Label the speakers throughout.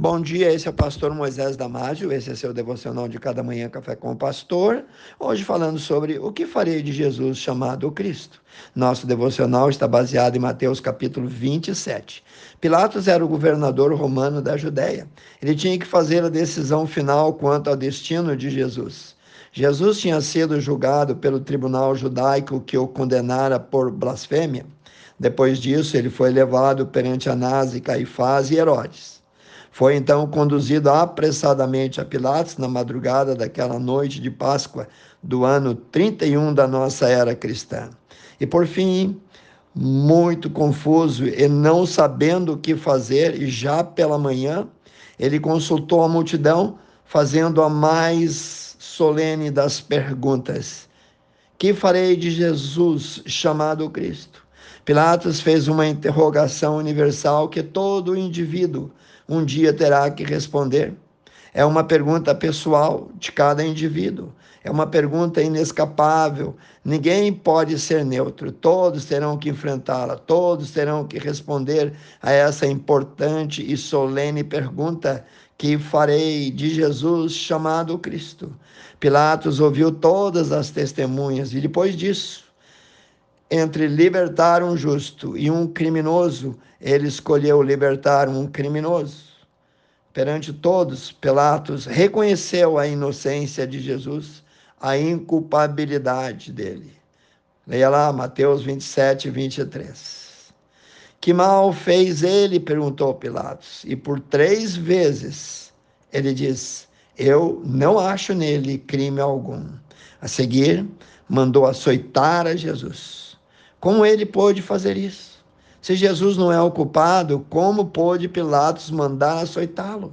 Speaker 1: Bom dia, esse é o pastor Moisés Damásio, esse é seu devocional de cada manhã Café com o Pastor. Hoje falando sobre o que farei de Jesus chamado Cristo. Nosso devocional está baseado em Mateus capítulo 27. Pilatos era o governador romano da Judéia. Ele tinha que fazer a decisão final quanto ao destino de Jesus. Jesus tinha sido julgado pelo tribunal judaico que o condenara por blasfêmia. Depois disso, ele foi levado perante Anás e Caifás e Herodes. Foi então conduzido apressadamente a Pilatos na madrugada daquela noite de Páscoa do ano 31 da nossa era cristã. E por fim, muito confuso e não sabendo o que fazer, e já pela manhã, ele consultou a multidão, fazendo a mais solene das perguntas: Que farei de Jesus chamado Cristo? Pilatos fez uma interrogação universal que todo indivíduo um dia terá que responder. É uma pergunta pessoal de cada indivíduo. É uma pergunta inescapável. Ninguém pode ser neutro. Todos terão que enfrentá-la. Todos terão que responder a essa importante e solene pergunta que farei de Jesus chamado Cristo. Pilatos ouviu todas as testemunhas e depois disso, entre libertar um justo e um criminoso, ele escolheu libertar um criminoso. Perante todos, Pilatos reconheceu a inocência de Jesus, a inculpabilidade dele. Leia lá Mateus 27, 23. Que mal fez ele? perguntou Pilatos. E por três vezes ele diz: Eu não acho nele crime algum. A seguir, mandou açoitar a Jesus. Como ele pôde fazer isso? Se Jesus não é o culpado, como pôde Pilatos mandar açoitá-lo?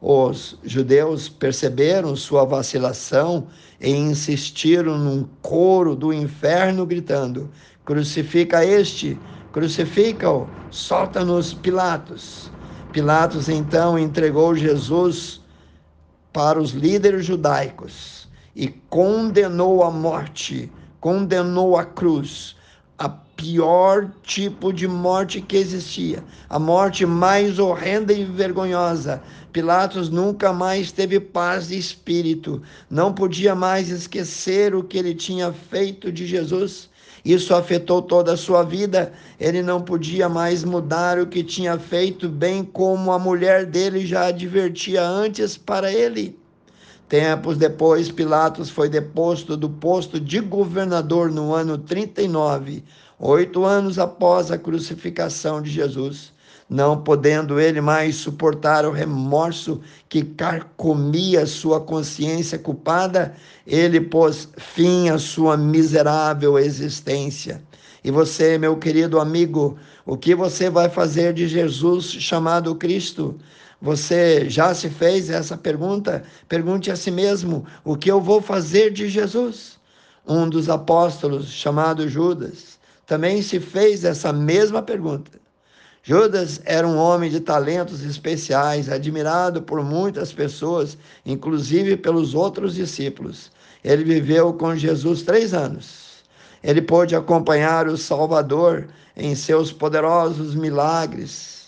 Speaker 1: Os judeus perceberam sua vacilação e insistiram num coro do inferno gritando: Crucifica este, crucifica-o, solta-nos Pilatos. Pilatos então entregou Jesus para os líderes judaicos e condenou a morte, condenou a cruz a pior tipo de morte que existia, a morte mais horrenda e vergonhosa. Pilatos nunca mais teve paz de espírito, não podia mais esquecer o que ele tinha feito de Jesus. Isso afetou toda a sua vida. Ele não podia mais mudar o que tinha feito, bem como a mulher dele já advertia antes para ele. Tempos depois, Pilatos foi deposto do posto de governador no ano 39, oito anos após a crucificação de Jesus. Não podendo ele mais suportar o remorso que carcomia sua consciência culpada, ele pôs fim à sua miserável existência. E você, meu querido amigo, o que você vai fazer de Jesus chamado Cristo? Você já se fez essa pergunta? Pergunte a si mesmo: o que eu vou fazer de Jesus? Um dos apóstolos, chamado Judas, também se fez essa mesma pergunta. Judas era um homem de talentos especiais, admirado por muitas pessoas, inclusive pelos outros discípulos. Ele viveu com Jesus três anos. Ele pôde acompanhar o Salvador em seus poderosos milagres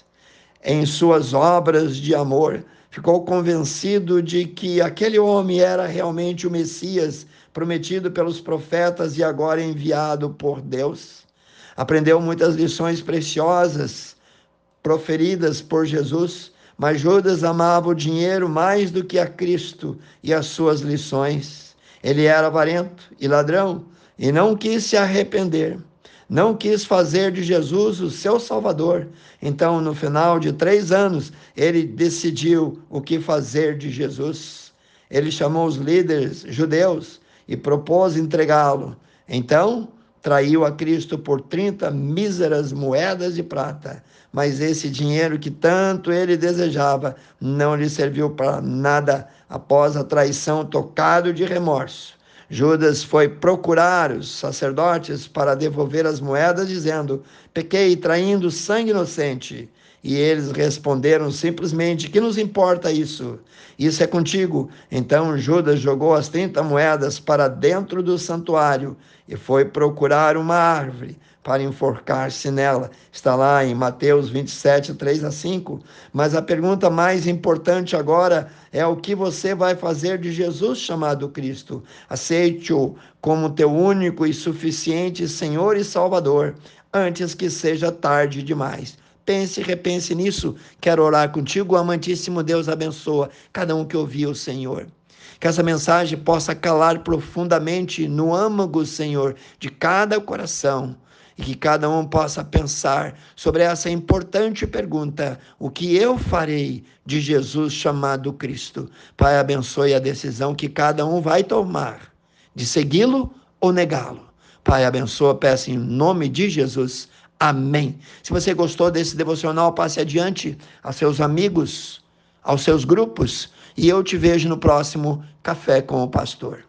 Speaker 1: em suas obras de amor, ficou convencido de que aquele homem era realmente o Messias prometido pelos profetas e agora enviado por Deus. Aprendeu muitas lições preciosas proferidas por Jesus, mas Judas amava o dinheiro mais do que a Cristo e as suas lições. Ele era avarento e ladrão e não quis se arrepender não quis fazer de Jesus o seu Salvador. Então, no final de três anos, ele decidiu o que fazer de Jesus. Ele chamou os líderes judeus e propôs entregá-lo. Então, traiu a Cristo por 30 míseras moedas de prata. Mas esse dinheiro que tanto ele desejava não lhe serviu para nada após a traição, tocado de remorso. Judas foi procurar os sacerdotes para devolver as moedas, dizendo: Pequei traindo sangue inocente. E eles responderam simplesmente: Que nos importa isso? Isso é contigo. Então Judas jogou as 30 moedas para dentro do santuário e foi procurar uma árvore para enforcar-se nela. Está lá em Mateus 27, 3 a 5. Mas a pergunta mais importante agora é o que você vai fazer de Jesus chamado Cristo. Aceite-o como teu único e suficiente Senhor e Salvador, antes que seja tarde demais. Pense e repense nisso. Quero orar contigo, amantíssimo Deus abençoa cada um que ouviu o Senhor. Que essa mensagem possa calar profundamente no âmago, Senhor, de cada coração e que cada um possa pensar sobre essa importante pergunta: o que eu farei de Jesus chamado Cristo? Pai, abençoe a decisão que cada um vai tomar de segui-lo ou negá-lo. Pai, abençoa, peço em nome de Jesus. Amém. Se você gostou desse devocional, passe adiante a seus amigos, aos seus grupos, e eu te vejo no próximo Café com o Pastor.